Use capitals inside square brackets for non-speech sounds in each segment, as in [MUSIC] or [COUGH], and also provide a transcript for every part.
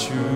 you.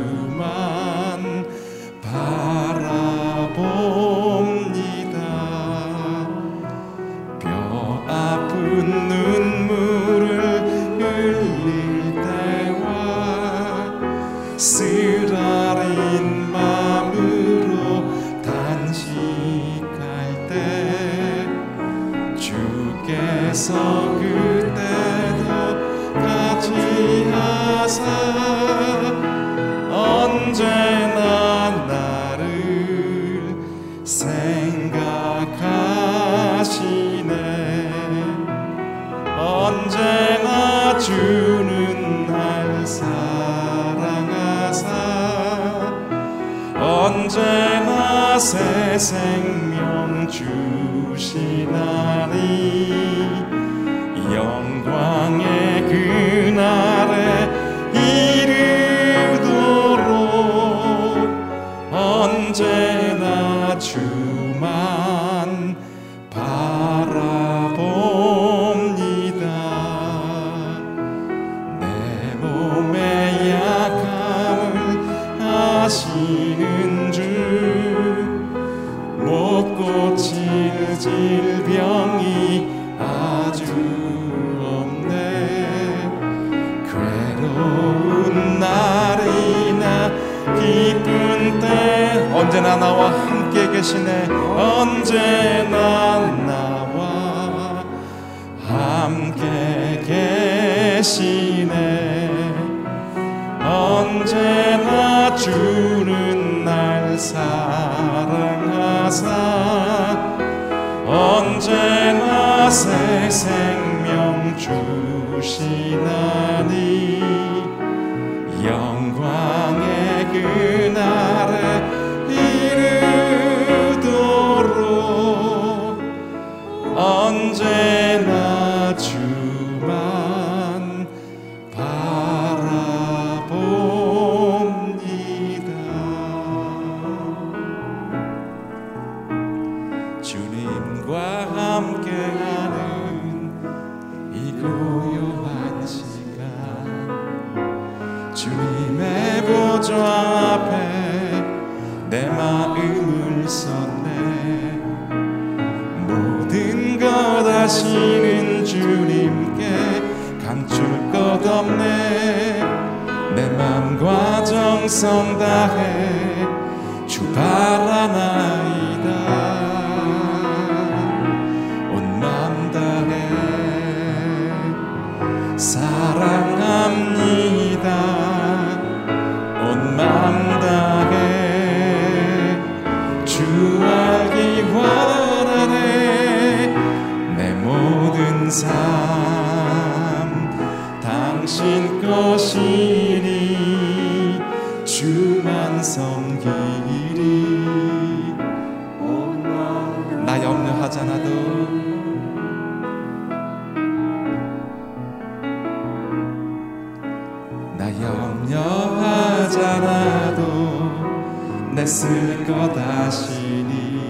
염려하잖아도 내쓸것 아시니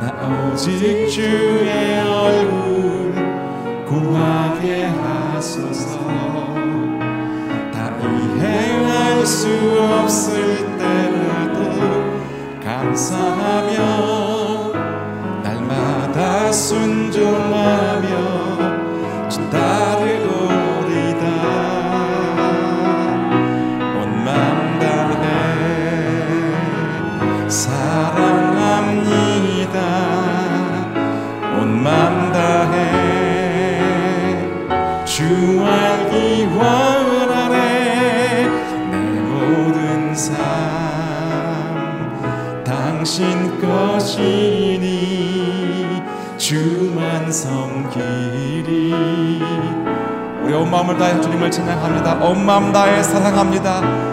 나 오직 주의 얼굴 구하게 하소서. 다 이해할 수 없을 때라도 감사하며 날마다 순종하며 마음을 다해 주님을 찬양합니다. 온 마음 다해 사랑합니다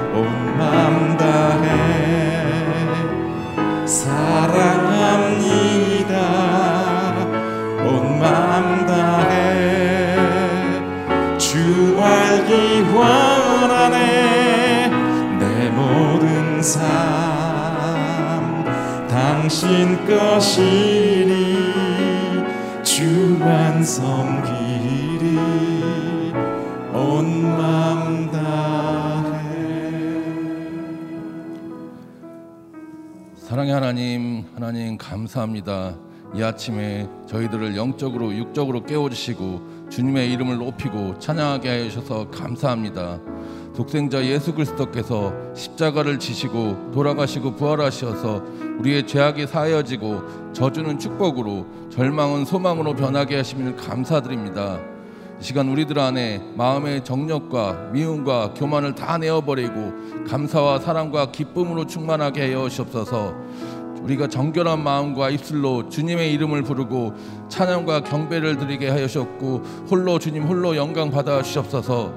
감사합니다. 이 아침에 저희들을 영적으로 육적으로 깨워주시고 주님의 이름을 높이고 찬양하게 하셔서 감사합니다. 독생자 예수 그리스도께서 십자가를 지시고 돌아가시고 부활하셔서 우리의 죄악이 사하여지고 저주는 축복으로 절망은 소망으로 변하게 하시면 감사드립니다. 이 시간 우리들 안에 마음의 정력과 미움과 교만을 다 내어버리고 감사와 사랑과 기쁨으로 충만하게 하여 주옵소서. 우리가 정결한 마음과 입술로 주님의 이름을 부르고 찬양과 경배를 드리게 하셨고 홀로 주님 홀로 영광 받아 주옵소서.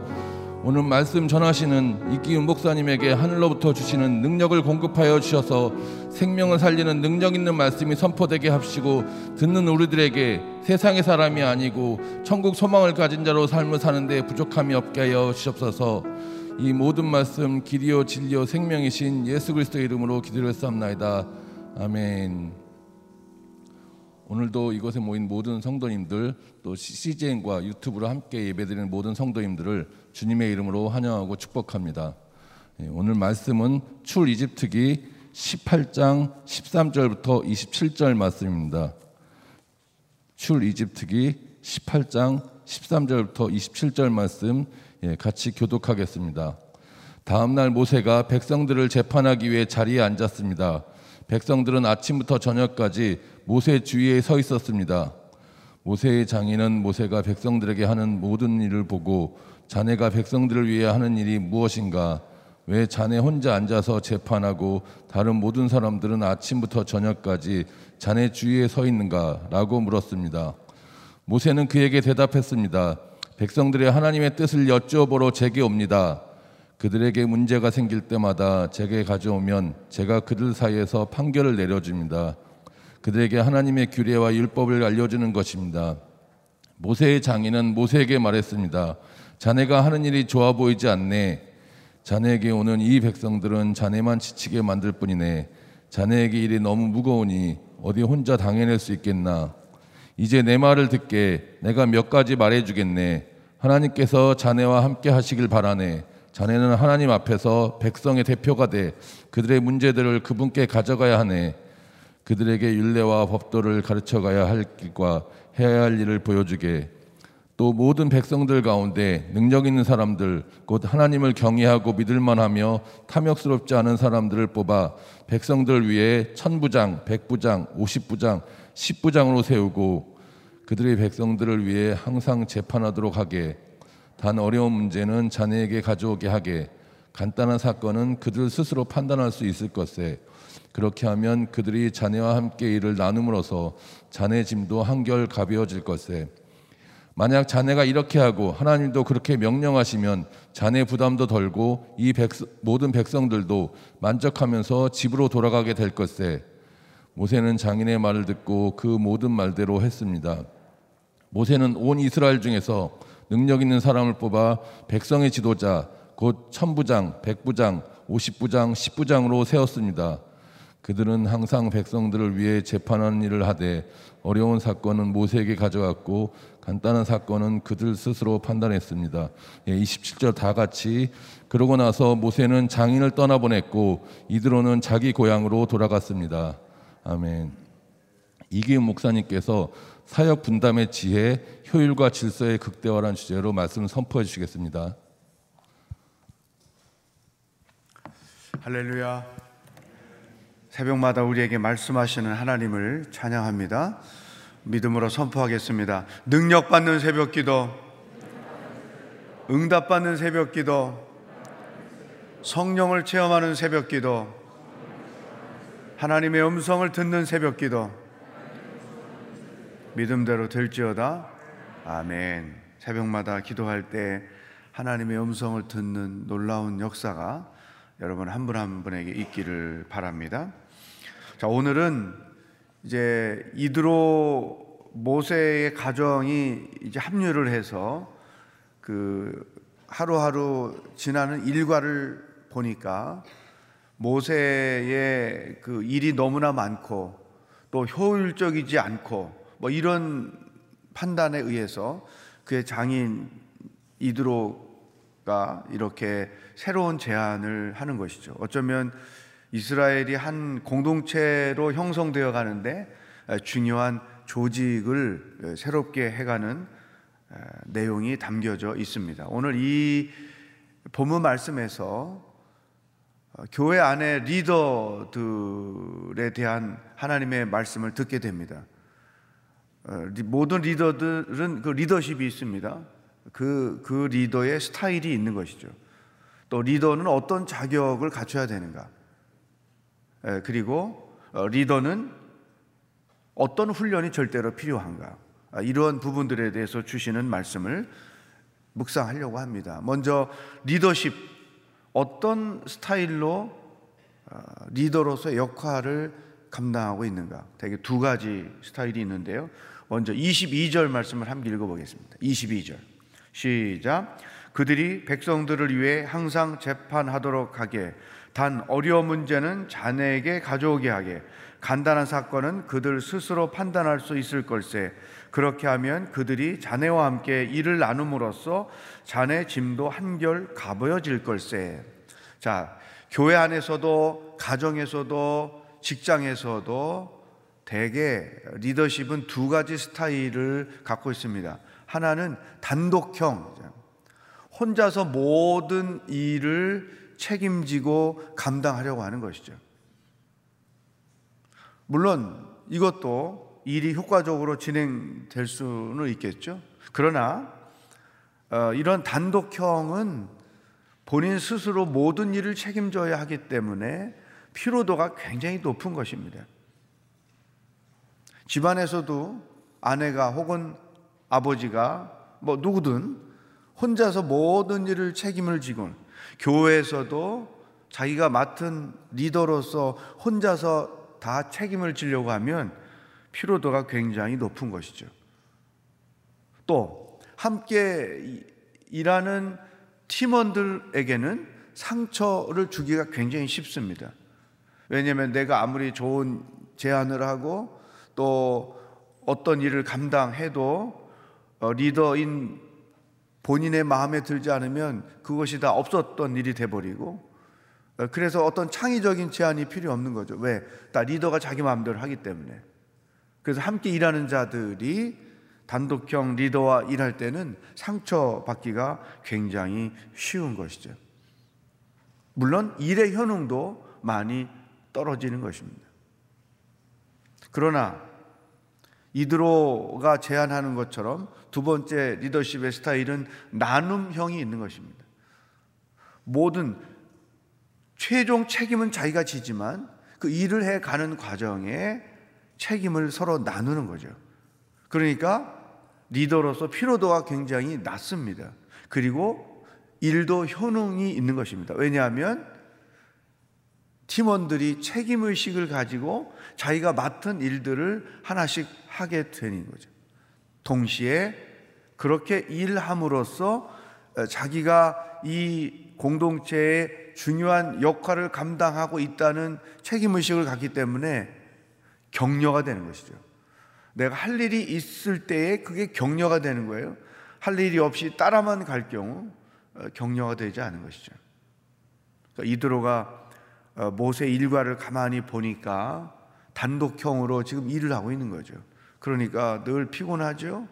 오늘 말씀 전하시는 이기훈 목사님에게 하늘로부터 주시는 능력을 공급하여 주셔서 생명을 살리는 능력 있는 말씀이 선포되게 합시고 듣는 우리들에게 세상의 사람이 아니고 천국 소망을 가진 자로 삶을 사는데 부족함이 없게 하여 주옵소서. 이 모든 말씀 길이요 진리요 생명이신 예수 그리스도의 이름으로 기도를 삼나이다. 아멘. 오늘도 이곳에 모인 모든 성도님들 또 CGN과 유튜브로 함께 예배드리는 모든 성도님들을 주님의 이름으로 환영하고 축복합니다. 예, 오늘 말씀은 출 이집트기 18장 13절부터 27절 말씀입니다. 출 이집트기 18장 13절부터 27절 말씀 예, 같이 교독하겠습니다. 다음 날 모세가 백성들을 재판하기 위해 자리에 앉았습니다. 백성들은 아침부터 저녁까지 모세 주위에 서 있었습니다. 모세의 장인은 모세가 백성들에게 하는 모든 일을 보고 자네가 백성들을 위해 하는 일이 무엇인가? 왜 자네 혼자 앉아서 재판하고 다른 모든 사람들은 아침부터 저녁까지 자네 주위에 서 있는가? 라고 물었습니다. 모세는 그에게 대답했습니다. 백성들의 하나님의 뜻을 여쭈어보러 제게 옵니다. 그들에게 문제가 생길 때마다 제게 가져오면 제가 그들 사이에서 판결을 내려줍니다. 그들에게 하나님의 규례와 율법을 알려주는 것입니다. 모세의 장인은 모세에게 말했습니다. 자네가 하는 일이 좋아 보이지 않네. 자네에게 오는 이 백성들은 자네만 지치게 만들 뿐이네. 자네에게 일이 너무 무거우니 어디 혼자 당해낼 수 있겠나. 이제 내 말을 듣게 내가 몇 가지 말해주겠네. 하나님께서 자네와 함께 하시길 바라네. 자네는 하나님 앞에서 백성의 대표가 돼 그들의 문제들을 그분께 가져가야 하네. 그들에게 율례와 법도를 가르쳐 가야 할 길과 해야 할 일을 보여주게. 또 모든 백성들 가운데 능력 있는 사람들, 곧 하나님을 경외하고 믿을 만하며 탐욕스럽지 않은 사람들을 뽑아 백성들 위해 천부장, 백부장, 오십부장, 십부장으로 세우고 그들의 백성들을 위해 항상 재판하도록 하게. 단 어려운 문제는 자네에게 가져오게 하게. 간단한 사건은 그들 스스로 판단할 수 있을 것에. 그렇게 하면 그들이 자네와 함께 일을 나눔으로써 자네 짐도 한결 가벼워질 것에. 만약 자네가 이렇게 하고 하나님도 그렇게 명령하시면 자네 부담도 덜고 이 백, 모든 백성들도 만족하면서 집으로 돌아가게 될 것에 모세는 장인의 말을 듣고 그 모든 말대로 했습니다. 모세는 온 이스라엘 중에서 능력 있는 사람을 뽑아 백성의 지도자 곧 천부장, 백부장, 오십부장, 십부장으로 세웠습니다. 그들은 항상 백성들을 위해 재판하는 일을 하되 어려운 사건은 모세에게 가져갔고 간단한 사건은 그들 스스로 판단했습니다. 예, 27절 다 같이 그러고 나서 모세는 장인을 떠나보냈고 이드로는 자기 고향으로 돌아갔습니다. 아멘. 이기훈 목사님께서 사역 분담의 지혜, 효율과 질서의 극대화란 주제로 말씀 선포해 주시겠습니다. 할렐루야. 새벽마다 우리에게 말씀하시는 하나님을 찬양합니다. 믿음으로 선포하겠습니다. 능력받는 새벽 기도, 응답받는 새벽 기도, 성령을 체험하는 새벽 기도, 하나님의 음성을 듣는 새벽 기도, 믿음대로 될지어다. 아멘. 새벽마다 기도할 때 하나님의 음성을 듣는 놀라운 역사가 여러분 한분한 분에게 있기를 바랍니다. 자, 오늘은 이제 이드로 모세의 가정이 이제 합류를 해서 그 하루하루 지나는 일과를 보니까 모세의 그 일이 너무나 많고 또 효율적이지 않고 뭐 이런 판단에 의해서 그의 장인 이드로가 이렇게 새로운 제안을 하는 것이죠. 어쩌면 이스라엘이 한 공동체로 형성되어 가는데 중요한 조직을 새롭게 해가는 내용이 담겨져 있습니다. 오늘 이 본문 말씀에서 교회 안에 리더들에 대한 하나님의 말씀을 듣게 됩니다. 모든 리더들은 그 리더십이 있습니다. 그, 그 리더의 스타일이 있는 것이죠. 또 리더는 어떤 자격을 갖춰야 되는가. 그리고 어, 리더는 어떤 훈련이 절대로 필요한가. 아, 이러한 부분들에 대해서 주시는 말씀을 묵상하려고 합니다. 먼저 리더십, 어떤 스타일로 어, 리더로서 역할을 감당하고 있는가. 되게 두 가지 스타일이 있는데요. 먼저 22절 말씀을 함께 읽어보겠습니다. 22절. 시작. 그들이 백성들을 위해 항상 재판하도록 하게 단 어려운 문제는 자네에게 가져오게 하게 간단한 사건은 그들 스스로 판단할 수 있을 걸세 그렇게 하면 그들이 자네와 함께 일을 나눔으로써 자네 짐도 한결 가벼워질 걸세 자 교회 안에서도 가정에서도 직장에서도 대개 리더십은 두 가지 스타일을 갖고 있습니다 하나는 단독형 혼자서 모든 일을 책임지고 감당하려고 하는 것이죠. 물론 이것도 일이 효과적으로 진행될 수는 있겠죠. 그러나 어, 이런 단독형은 본인 스스로 모든 일을 책임져야 하기 때문에 피로도가 굉장히 높은 것입니다. 집안에서도 아내가 혹은 아버지가 뭐 누구든 혼자서 모든 일을 책임을 지고 교회에서도 자기가 맡은 리더로서 혼자서 다 책임을 지려고 하면 피로도가 굉장히 높은 것이죠. 또 함께 일하는 팀원들에게는 상처를 주기가 굉장히 쉽습니다. 왜냐하면 내가 아무리 좋은 제안을 하고 또 어떤 일을 감당해도 어, 리더인 본인의 마음에 들지 않으면 그것이 다 없었던 일이 돼버리고 어, 그래서 어떤 창의적인 제안이 필요 없는 거죠. 왜? 다 리더가 자기 마음대로 하기 때문에. 그래서 함께 일하는 자들이 단독형 리더와 일할 때는 상처받기가 굉장히 쉬운 것이죠. 물론 일의 효능도 많이 떨어지는 것입니다. 그러나 이드로가 제안하는 것처럼 두 번째 리더십의 스타일은 나눔형이 있는 것입니다. 모든 최종 책임은 자기가 지지만 그 일을 해 가는 과정에 책임을 서로 나누는 거죠. 그러니까 리더로서 피로도가 굉장히 낮습니다. 그리고 일도 효능이 있는 것입니다. 왜냐하면 팀원들이 책임의식을 가지고 자기가 맡은 일들을 하나씩 하게 되는 거죠. 동시에 그렇게 일함으로써 자기가 이 공동체의 중요한 역할을 감당하고 있다는 책임의식을 갖기 때문에 격려가 되는 것이죠. 내가 할 일이 있을 때에 그게 격려가 되는 거예요. 할 일이 없이 따라만 갈 경우 어, 격려가 되지 않은 것이죠. 그러니까 이드로가 어, 모세 일과를 가만히 보니까 단독형으로 지금 일을 하고 있는 거죠. 그러니까 늘 피곤하죠.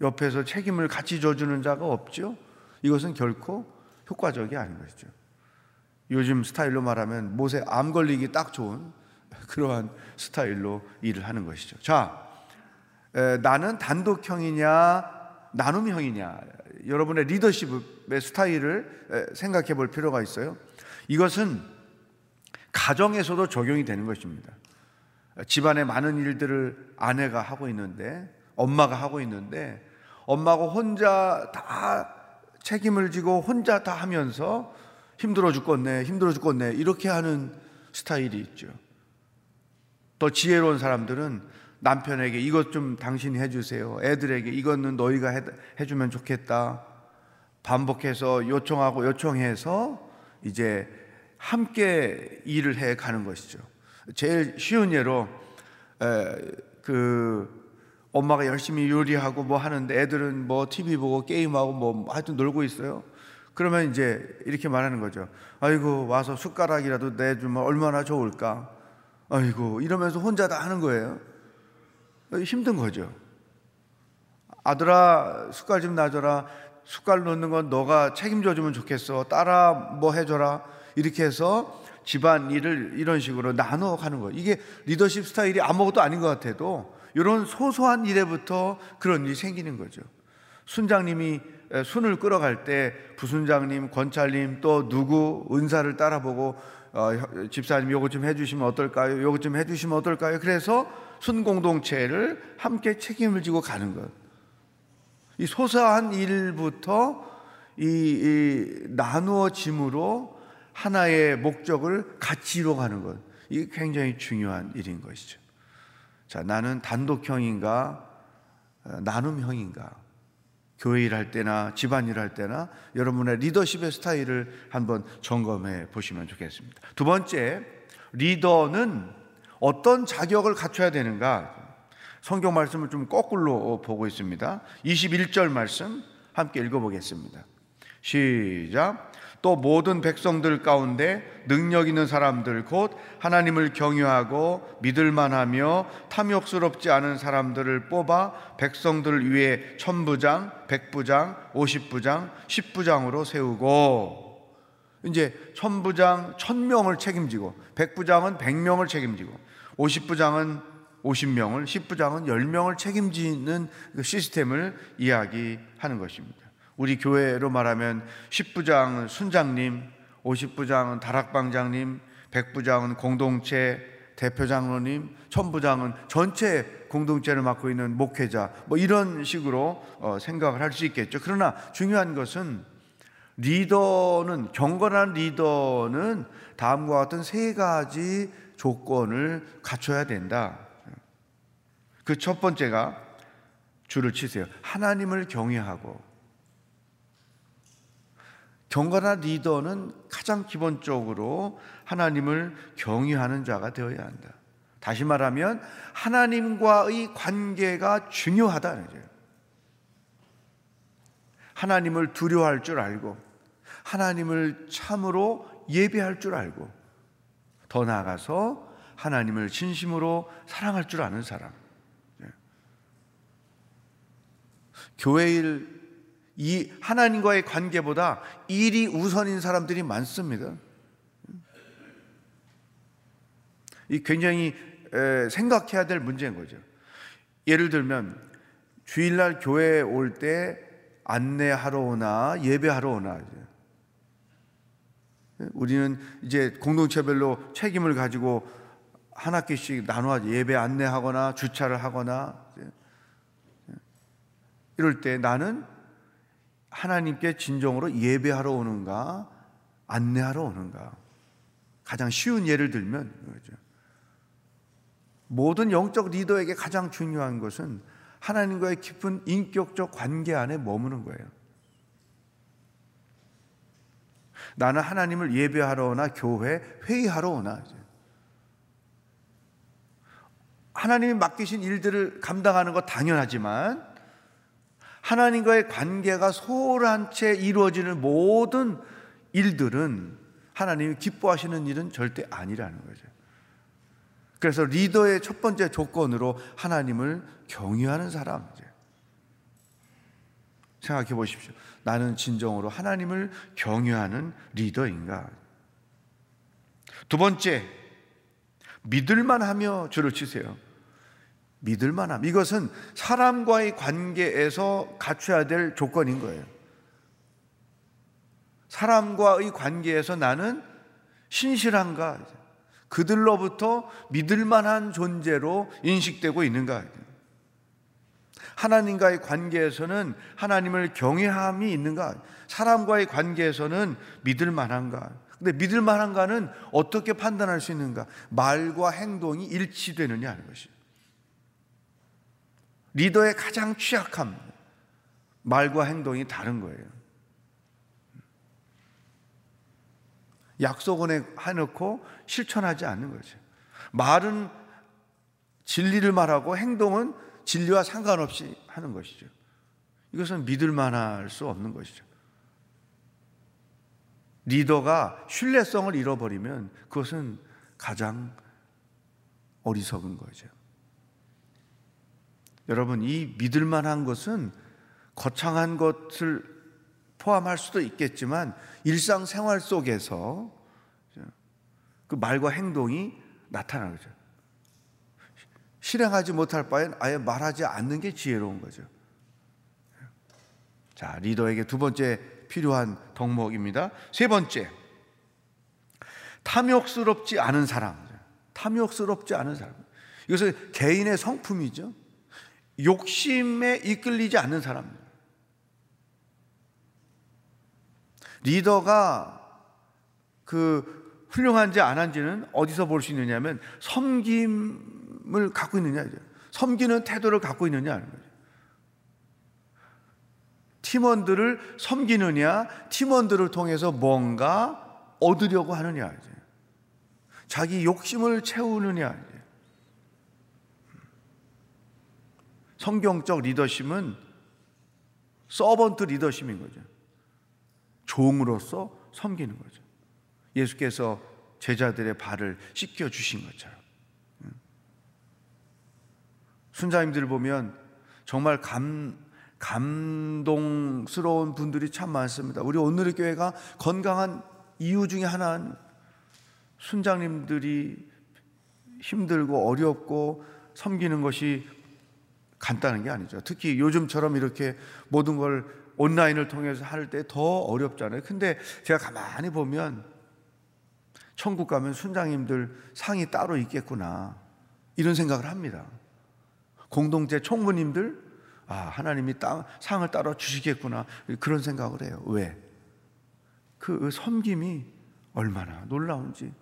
옆에서 책임을 같이 져주는 자가 없죠. 이것은 결코 효과적이 아닌 것이죠. 요즘 스타일로 말하면 모세 암 걸리기 딱 좋은 [LAUGHS] 그러한 스타일로 일을 하는 것이죠. 자, 에, 나는 단독형이냐 나눔형이냐 여러분의 리더십의 스타일을 에, 생각해 볼 필요가 있어요. 이것은 가정에서도 적용이 되는 것입니다. 집안의 많은 일들을 아내가 하고 있는데 엄마가 하고 있는데 엄마가 혼자 다 책임을 지고 혼자 다 하면서 힘들어 죽겠네, 힘들어 죽겠네 이렇게 하는 스타일이 있죠. 더 지혜로운 사람들은 남편에게 이것 좀 당신이 해주세요. 애들에게 이거는 너희가 해, 해주면 좋겠다. 반복해서 요청하고 요청해서 이제 함께 일을 해 가는 것이죠. 제일 쉬운 예로 에, 그 엄마가 열심히 요리하고 뭐 하는데 애들은 뭐 TV 보고 게임하고 뭐 하여튼 놀고 있어요. 그러면 이제 이렇게 말하는 거죠. 아이고 와서 숟가락이라도 내주면 얼마나 좋을까. 아이고 이러면서 혼자 다 하는 거예요. 힘든 거죠. 아들아 숟갈 좀 놔줘라. 숟갈 놓는 건 너가 책임져 주면 좋겠어. 따라 뭐 해줘라. 이렇게 해서 집안 일을 이런 식으로 나눠 가는 거예요. 이게 리더십 스타일이 아무것도 아닌 것 같아도 이런 소소한 일에부터 그런 일이 생기는 거죠. 순장님이 순을 끌어갈 때 부순장님, 권찰님 또 누구 은사를 따라보고 어, 집사님 요것 좀 해주시면 어떨까요? 요것 좀 해주시면 어떨까요? 그래서 순 공동체를 함께 책임을 지고 가는 것. 이 소소한 일부터 이, 이 나누어짐으로 하나의 목적을 같이 이루어가는 것. 이게 굉장히 중요한 일인 것이죠. 자, 나는 단독형인가, 어, 나눔형인가? 교회 일할 때나 집안 일 할 때나 여러분의 리더십의 스타일을 한번 점검해 보시면 좋겠습니다. 두 번째, 리더는 어떤 자격을 갖춰야 되는가? 성경 말씀을 좀 거꾸로 보고 있습니다. 21절 말씀 함께 읽어보겠습니다. 시작. 또 모든 백성들 가운데 능력 있는 사람들 곧 하나님을 경유하고 믿을 만하며 탐욕스럽지 않은 사람들을 뽑아 백성들을 위해 천부장, 백부장, 오십부장, 십부장으로 세우고 이제 천부장 천명을 책임지고 백부장은 백명을 책임지고 오십부장은 오십 명을 십부장은 열명을 책임지는 그 시스템을 이야기하는 것입니다. 우리 교회로 말하면 10부장은 순장님, 50부장은 다락방장님, 100부장은 공동체 대표장로님, 천부장은 전체 공동체를 맡고 있는 목회자, 뭐 이런 식으로 어, 생각을 할 수 있겠죠. 그러나 중요한 것은 리더는, 경건한 리더는 다음과 같은 세 가지 조건을 갖춰야 된다. 그 첫 번째가 줄을 치세요. 하나님을 경외하고 경건한 리더는 가장 기본적으로 하나님을 경외하는 자가 되어야 한다. 다시 말하면 하나님과의 관계가 중요하다는 거죠. 하나님을 두려워할 줄 알고 하나님을 참으로 예배할 줄 알고 더 나아가서 하나님을 진심으로 사랑할 줄 아는 사람. 예. 교회 일 이 하나님과의 관계보다 일이 우선인 사람들이 많습니다. 이 굉장히 생각해야 될 문제인 거죠. 예를 들면 주일날 교회에 올 때 안내하러 오나 예배하러 오나 우리는 이제 공동체별로 책임을 가지고 한 학기씩 나누어 예배 안내하거나 주차를 하거나 이럴 때 나는 하나님께 진정으로 예배하러 오는가, 안내하러 오는가. 가장 쉬운 예를 들면 그죠 모든 영적 리더에게 가장 중요한 것은 하나님과의 깊은 인격적 관계 안에 머무는 거예요. 나는 하나님을 예배하러 오나 교회 회의하러 오나. 하나님이 맡기신 일들을 감당하는 것 당연하지만 하나님과의 관계가 소홀한 채 이루어지는 모든 일들은 하나님이 기뻐하시는 일은 절대 아니라는 거죠. 그래서 리더의 첫 번째 조건으로 하나님을 경유하는 사람. 생각해 보십시오. 나는 진정으로 하나님을 경유하는 리더인가? 두 번째, 믿을만 하며 줄을 치세요. 믿을 만 함. 이것은 사람과의 관계에서 갖춰야 될 조건인 거예요. 사람과의 관계에서 나는 신실한가? 그들로부터 믿을 만한 존재로 인식되고 있는가? 하나님과의 관계에서는 하나님을 경외함이 있는가? 사람과의 관계에서는 믿을 만한가? 근데 믿을 만한가는 어떻게 판단할 수 있는가? 말과 행동이 일치되느냐 하는 것이죠. 리더의 가장 취약함, 말과 행동이 다른 거예요. 약속은 해놓고 실천하지 않는 거죠. 말은 진리를 말하고 행동은 진리와 상관없이 하는 것이죠. 이것은 믿을 만할 수 없는 것이죠. 리더가 신뢰성을 잃어버리면 그것은 가장 어리석은 거죠. 여러분, 이 믿을 만한 것은 거창한 것을 포함할 수도 있겠지만 일상생활 속에서 그 말과 행동이 나타나는 거죠. 실행하지 못할 바엔 아예 말하지 않는 게 지혜로운 거죠. 자, 리더에게 두 번째 필요한 덕목입니다. 세 번째, 탐욕스럽지 않은 사람. 탐욕스럽지 않은 사람. 이것은 개인의 성품이죠. 욕심에 이끌리지 않는 사람입니다. 리더가 그 훌륭한지 안 한지는 어디서 볼 수 있느냐면 섬김을 갖고 있느냐 섬기는 태도를 갖고 있느냐. 팀원들을 섬기느냐, 팀원들을 통해서 뭔가 얻으려고 하느냐. 자기 욕심을 채우느냐. 성경적 리더십은 서번트 리더십인 거죠. 종으로서 섬기는 거죠. 예수께서 제자들의 발을 씻겨 주신 것처럼. 순자님들을 보면 정말 감, 감동스러운 분들이 참 많습니다. 우리 오늘의 교회가 건강한 이유 중에 하나는 순장님들이 힘들고 어렵고 섬기는 것이 간단한 게 아니죠. 특히 요즘처럼 이렇게 모든 걸 온라인을 통해서 할 때 더 어렵잖아요. 근데 제가 가만히 보면 천국 가면 순장님들 상이 따로 있겠구나. 이런 생각을 합니다. 공동체 총무님들, 아, 하나님이 땅, 상을 따로 주시겠구나. 그런 생각을 해요. 왜? 그 섬김이 얼마나 놀라운지.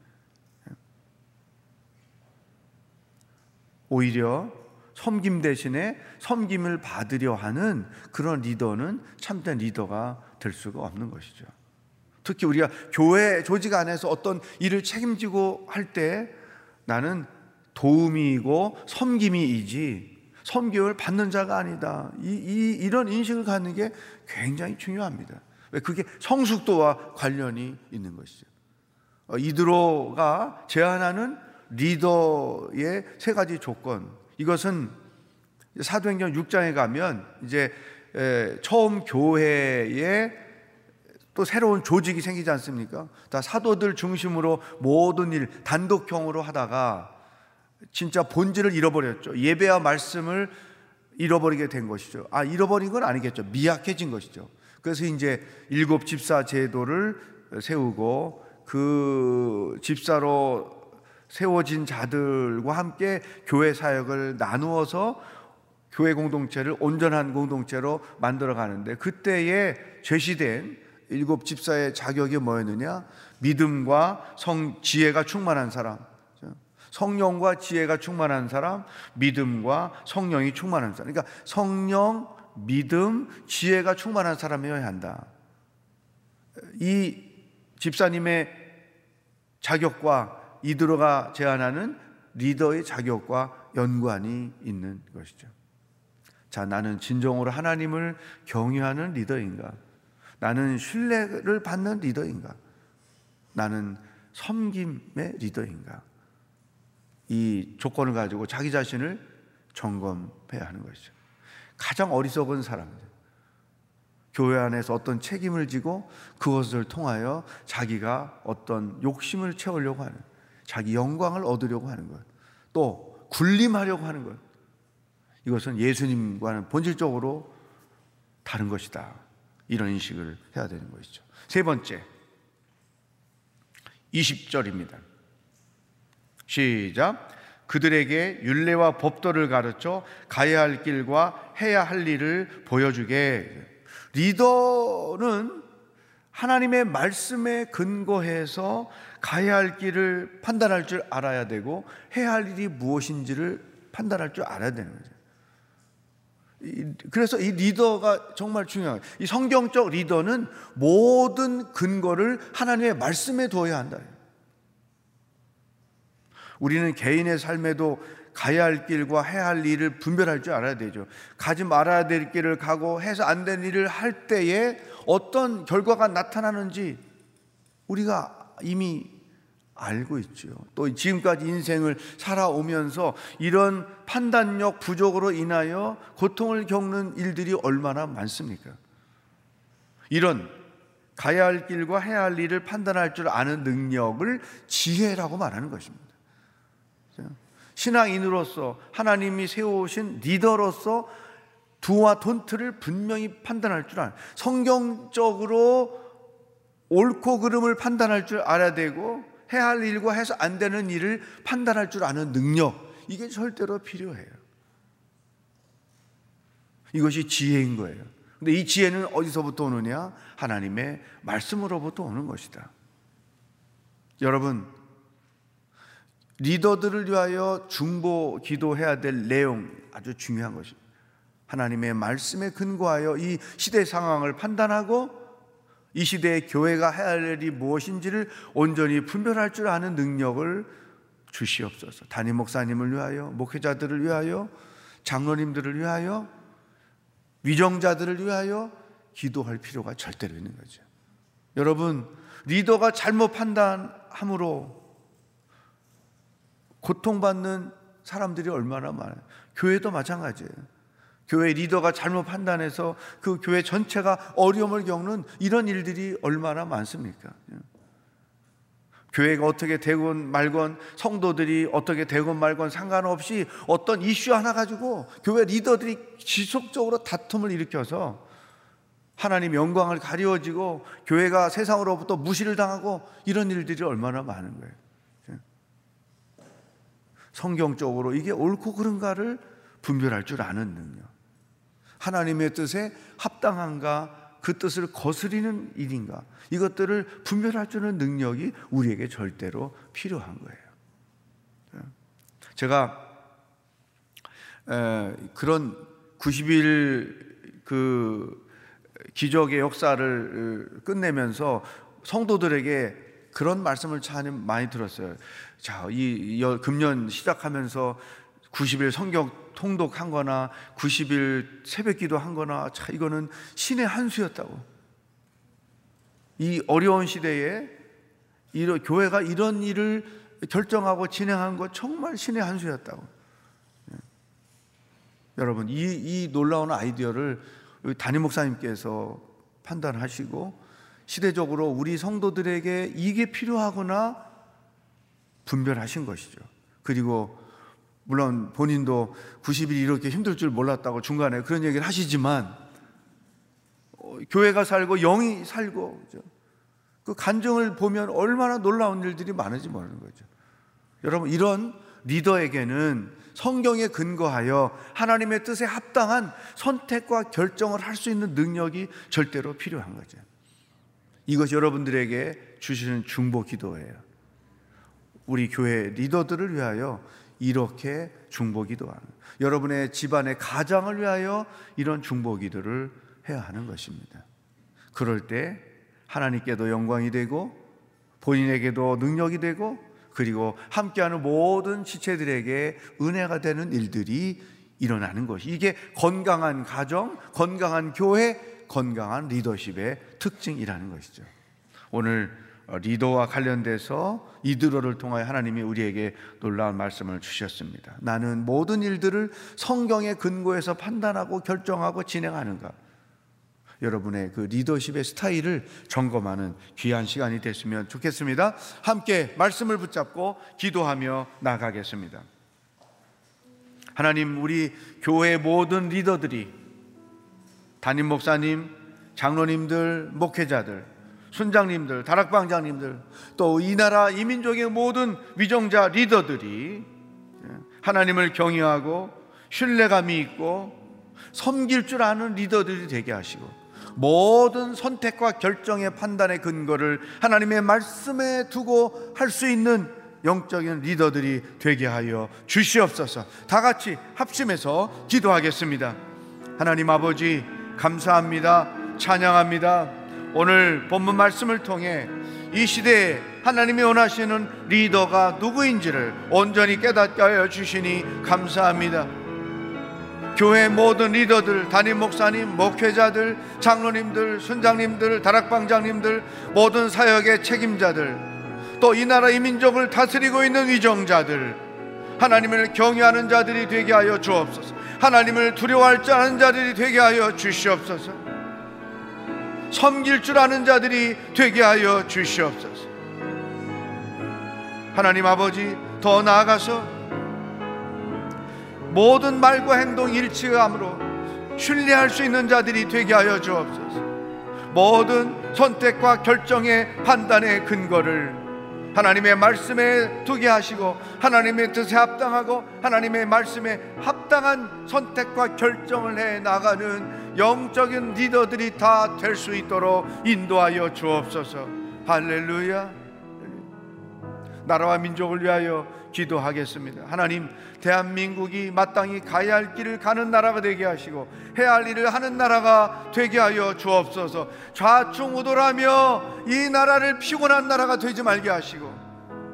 오히려 섬김 대신에 섬김을 받으려 하는 그런 리더는 참된 리더가 될 수가 없는 것이죠. 특히 우리가 교회 조직 안에서 어떤 일을 책임지고 할 때 나는 도움이고 섬김이이지 섬김을 받는 자가 아니다. 이, 이, 이런 인식을 갖는 게 굉장히 중요합니다. 왜 그게 성숙도와 관련이 있는 것이죠. 어, 이드로가 제안하는 리더의 세 가지 조건. 이것은 사도행전 6장에 가면 이제 처음 교회에 또 새로운 조직이 생기지 않습니까? 다 사도들 중심으로 모든 일 단독형으로 하다가 진짜 본질을 잃어버렸죠. 예배와 말씀을 잃어버리게 된 것이죠. 아, 잃어버린 건 아니겠죠. 미약해진 것이죠. 그래서 이제 일곱 집사 제도를 세우고 그 집사로 세워진 자들과 함께 교회 사역을 나누어서 교회 공동체를 온전한 공동체로 만들어 가는데 그때에 제시된 일곱 집사의 자격이 뭐였느냐? 믿음과 성 지혜가 충만한 사람. 성령과 지혜가 충만한 사람, 믿음과 성령이 충만한 사람. 그러니까 성령, 믿음, 지혜가 충만한 사람이어야 한다. 이 집사님의 자격과 이드로가 제안하는 리더의 자격과 연관이 있는 것이죠. 자, 나는 진정으로 하나님을 경외하는 리더인가? 나는 신뢰를 받는 리더인가? 나는 섬김의 리더인가? 이 조건을 가지고 자기 자신을 점검해야 하는 것이죠. 가장 어리석은 사람들. 교회 안에서 어떤 책임을 지고 그것을 통하여 자기가 어떤 욕심을 채우려고 하는, 자기 영광을 얻으려고 하는 것, 또 군림하려고 하는 것. 이것은 예수님과는 본질적으로 다른 것이다. 이런 인식을 해야 되는 것이죠. 세 번째, 20절입니다. 시작. 그들에게 윤례와 법도를 가르쳐 가야 할 길과 해야 할 일을 보여주게. 리더는 하나님의 말씀에 근거해서 가야 할 길을 판단할 줄 알아야 되고 해야 할 일이 무엇인지를 판단할 줄 알아야 되는 거죠. 그래서 이 리더가 정말 중요해요. 이 성경적 리더는 모든 근거를 하나님의 말씀에 두어야 한다. 우리는 개인의 삶에도 가야 할 길과 해야 할 일을 분별할 줄 알아야 되죠. 가지 말아야 될 길을 가고 해서 안 된 일을 할 때에 어떤 결과가 나타나는지 우리가 이미 알고 있죠. 또 지금까지 인생을 살아오면서 이런 판단력 부족으로 인하여 고통을 겪는 일들이 얼마나 많습니까? 이런 가야 할 길과 해야 할 일을 판단할 줄 아는 능력을 지혜라고 말하는 것입니다. 신앙인으로서 하나님이 세우신 리더로서 두와 돈트를 분명히 판단할 줄 아는 성경적으로 옳고 그름을 판단할 줄 알아야 되고 해야 할 일과 해서 안 되는 일을 판단할 줄 아는 능력 이게 절대로 필요해요. 이것이 지혜인 거예요. 근데 이 지혜는 어디서부터 오느냐? 하나님의 말씀으로부터 오는 것이다. 여러분, 리더들을 위하여 중보 기도해야 될 내용 아주 중요한 것입니다. 하나님의 말씀에 근거하여 이 시대 상황을 판단하고 이 시대의 교회가 해야 할 일이 무엇인지를 온전히 분별할 줄 아는 능력을 주시옵소서. 담임 목사님을 위하여, 목회자들을 위하여, 장로님들을 위하여, 위정자들을 위하여 기도할 필요가 절대로 있는 거죠. 여러분, 리더가 잘못 판단함으로 고통받는 사람들이 얼마나 많아요. 교회도 마찬가지예요. 교회 리더가 잘못 판단해서 그 교회 전체가 어려움을 겪는 이런 일들이 얼마나 많습니까? 교회가 어떻게 되건 말건 성도들이 어떻게 되건 말건 상관없이 어떤 이슈 하나 가지고 교회 리더들이 지속적으로 다툼을 일으켜서 하나님 영광을 가리워지고 교회가 세상으로부터 무시를 당하고 이런 일들이 얼마나 많은 거예요. 성경적으로 이게 옳고 그른가를 분별할 줄 아는 능력. 하나님의 뜻에 합당한가 그 뜻을 거스리는 일인가 이것들을 분별할 줄 아는 능력이 우리에게 절대로 필요한 거예요. 제가 그런 90일 그 기적의 역사를 끝내면서 성도들에게 그런 말씀을 참 많이 들었어요. 자, 이 금년 시작하면서 90일 성경 통독한 거나 90일 새벽 기도 한 거나 자, 이거는 신의 한 수였다고. 이 어려운 시대에 이런 교회가 이런 일을 결정하고 진행한 거 정말 신의 한 수였다고. 네. 여러분, 이, 이 놀라운 아이디어를 담임 목사님께서 판단하시고 시대적으로 우리 성도들에게 이게 필요하거나 분별하신 것이죠. 그리고 물론 본인도 90일 이렇게 힘들 줄 몰랐다고 중간에 그런 얘기를 하시지만 어, 교회가 살고 영이 살고 그죠? 그 간증을 보면 얼마나 놀라운 일들이 많은지 모르는 거죠. 여러분 이런 리더에게는 성경에 근거하여 하나님의 뜻에 합당한 선택과 결정을 할 수 있는 능력이 절대로 필요한 거죠. 이것이 여러분들에게 주시는 중보 기도예요. 우리 교회 리더들을 위하여 이렇게 중보 기도하는 여러분의 집안의 가장을 위하여 이런 중보 기도를 해야 하는 것입니다. 그럴 때 하나님께도 영광이 되고 본인에게도 능력이 되고 그리고 함께하는 모든 지체들에게 은혜가 되는 일들이 일어나는 것이 이게 건강한 가정, 건강한 교회, 건강한 리더십의 특징이라는 것이죠. 오늘 리더와 관련돼서 이드로를 통하여 하나님이 우리에게 놀라운 말씀을 주셨습니다. 나는 모든 일들을 성경의 근거에서 판단하고 결정하고 진행하는가? 여러분의 그 리더십의 스타일을 점검하는 귀한 시간이 됐으면 좋겠습니다. 함께 말씀을 붙잡고 기도하며 나가겠습니다. 하나님, 우리 교회 모든 리더들이 담임 목사님, 장로님들, 목회자들, 순장님들, 다락방장님들, 또 이 나라 이민족의 모든 위정자 리더들이 하나님을 경외하고 신뢰감이 있고 섬길 줄 아는 리더들이 되게 하시고 모든 선택과 결정의 판단의 근거를 하나님의 말씀에 두고 할 수 있는 영적인 리더들이 되게 하여 주시옵소서. 다 같이 합심해서 기도하겠습니다. 하나님 아버지 감사합니다. 찬양합니다. 오늘 본문 말씀을 통해 이 시대에 하나님이 원하시는 리더가 누구인지를 온전히 깨닫게 하여 주시니 감사합니다. 교회 모든 리더들, 담임 목사님, 목회자들, 장로님들, 순장님들, 다락방장님들, 모든 사역의 책임자들, 또 이 나라 이 민족을 다스리고 있는 위정자들, 하나님을 경외하는 자들이 되게 하여 주옵소서. 하나님을 두려워할 줄 아는 자들이 되게 하여 주시옵소서. 섬길 줄 아는 자들이 되게 하여 주시옵소서. 하나님 아버지, 더 나아가서 모든 말과 행동 일치함으로 신뢰할 수 있는 자들이 되게 하여 주옵소서. 모든 선택과 결정의 판단의 근거를 하나님의 말씀에 두게 하시고 하나님의 뜻에 합당하고 하나님의 말씀에 합당한 선택과 결정을 해 나가는 영적인 리더들이 다 될 수 있도록 인도하여 주옵소서. 할렐루야. 나라와 민족을 위하여 기도하겠습니다. 하나님, 대한민국이 마땅히 가야 할 길을 가는 나라가 되게 하시고 해야 할 일을 하는 나라가 되게 하여 주옵소서. 좌충우돌하며 이 나라를 피곤한 나라가 되지 말게 하시고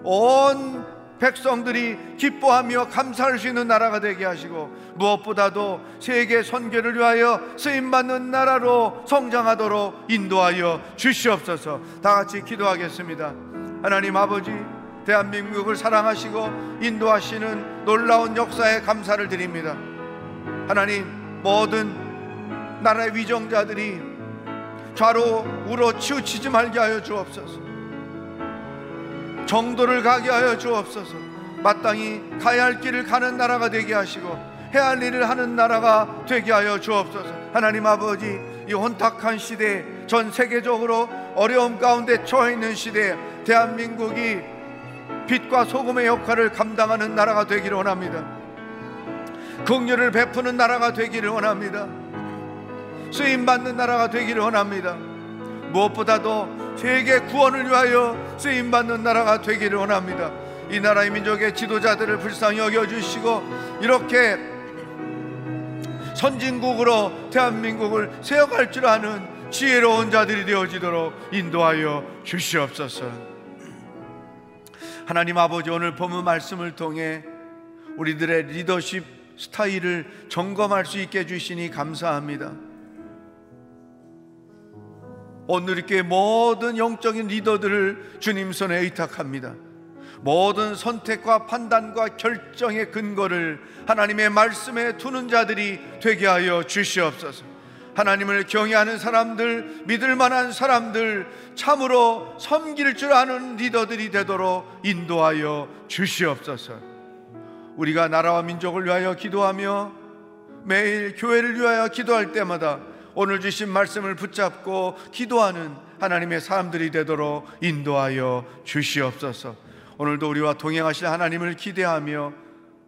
온 백성들이 기뻐하며 감사할 수 있는 나라가 되게 하시고 무엇보다도 세계 선교를 위하여 쓰임 받는 나라로 성장하도록 인도하여 주시옵소서. 다 같이 기도하겠습니다. 하나님 아버지 대한민국을 사랑하시고 인도하시는 놀라운 역사에 감사를 드립니다. 하나님 모든 나라의 위정자들이 좌로 우로 치우치지 말게 하여 주옵소서. 정도를 가게 하여 주옵소서. 마땅히 가야 할 길을 가는 나라가 되게 하시고 해야 할 일을 하는 나라가 되게 하여 주옵소서. 하나님 아버지 이 혼탁한 시대 전 세계적으로 어려움 가운데 처해 있는 시대에 대한민국이 빛과 소금의 역할을 감당하는 나라가 되기를 원합니다. 긍휼을 베푸는 나라가 되기를 원합니다. 쓰임 받는 나라가 되기를 원합니다. 무엇보다도 세계 구원을 위하여 쓰임 받는 나라가 되기를 원합니다. 이 나라의 민족의 지도자들을 불쌍히 여겨 주시고 이렇게 선진국으로 대한민국을 세워갈 줄 아는 지혜로운 자들이 되어지도록 인도하여 주시옵소서. 하나님 아버지 오늘 본문 말씀을 통해 우리들의 리더십 스타일을 점검할 수 있게 해주시니 감사합니다. 오늘 이렇게 모든 영적인 리더들을 주님 손에 의탁합니다. 모든 선택과 판단과 결정의 근거를 하나님의 말씀에 두는 자들이 되게 하여 주시옵소서. 하나님을 경외하는 사람들, 믿을 만한 사람들, 참으로 섬길 줄 아는 리더들이 되도록 인도하여 주시옵소서. 우리가 나라와 민족을 위하여 기도하며 매일 교회를 위하여 기도할 때마다 오늘 주신 말씀을 붙잡고 기도하는 하나님의 사람들이 되도록 인도하여 주시옵소서. 오늘도 우리와 동행하실 하나님을 기대하며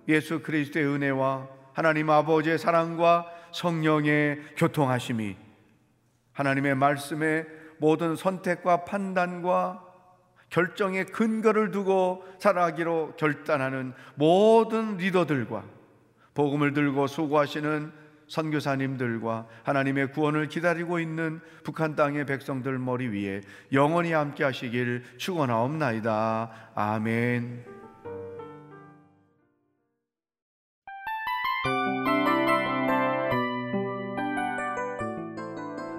예수 그리스도의 은혜와 하나님 아버지의 사랑과 성령의 교통하심이 하나님의 말씀에 모든 선택과 판단과 결정의 근거를 두고 살아가기로 결단하는 모든 리더들과 복음을 들고 수고하시는 선교사님들과 하나님의 구원을 기다리고 있는 북한 땅의 백성들 머리 위에 영원히 함께 하시길 축원하옵나이다. 아멘.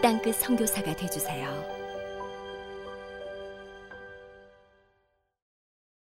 땅끝 선교사가 되주세요.